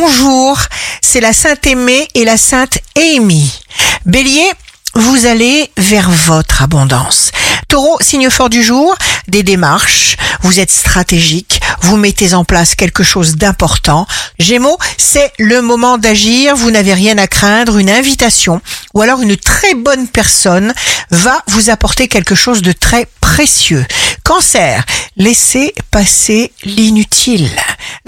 bonjour, c'est la Sainte Aimée et la Sainte Amy. Bélier, vous allez vers votre abondance. Taureau, signe fort du jour, des démarches, vous êtes stratégique, vous mettez en place quelque chose d'important. Gémeaux, c'est le moment d'agir, vous n'avez rien à craindre, une invitation ou alors une très bonne personne va vous apporter quelque chose de très précieux. Cancer, laissez passer l'inutile.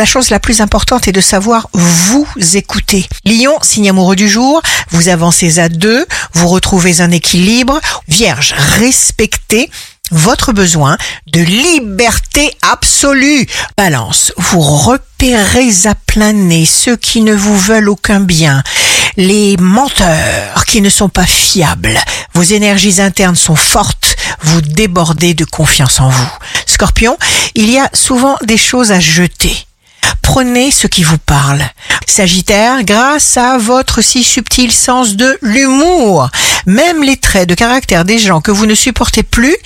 La chose la plus importante est de savoir vous écouter. Lion, signe amoureux du jour, vous avancez à deux, vous retrouvez un équilibre. Vierge, respectez votre besoin de liberté absolue. Balance, vous repérez à plein nez ceux qui ne vous veulent aucun bien, les menteurs qui ne sont pas fiables. Vos énergies internes sont fortes, vous débordez de confiance en vous. Scorpion, il y a souvent des choses à jeter. Prenez ce qui vous parle. Sagittaire, grâce à votre si subtil sens de l'humour, même les traits de caractère des gens que vous ne supportez plus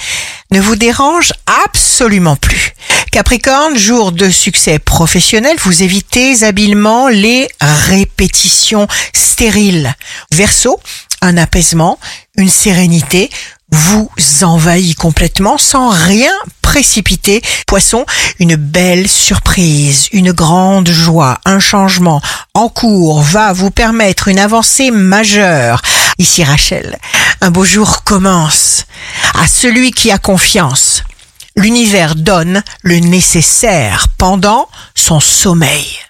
ne vous dérangent absolument plus. Capricorne, jour de succès professionnel, vous évitez habilement les répétitions stériles. Verseau, un apaisement, une sérénité vous envahit complètement sans rien précipiter. Poisson, une belle surprise, une grande joie, un changement en cours va vous permettre une avancée majeure. Ici Rachel, un beau jour commence. À celui qui a confiance, l'univers donne le nécessaire pendant son sommeil.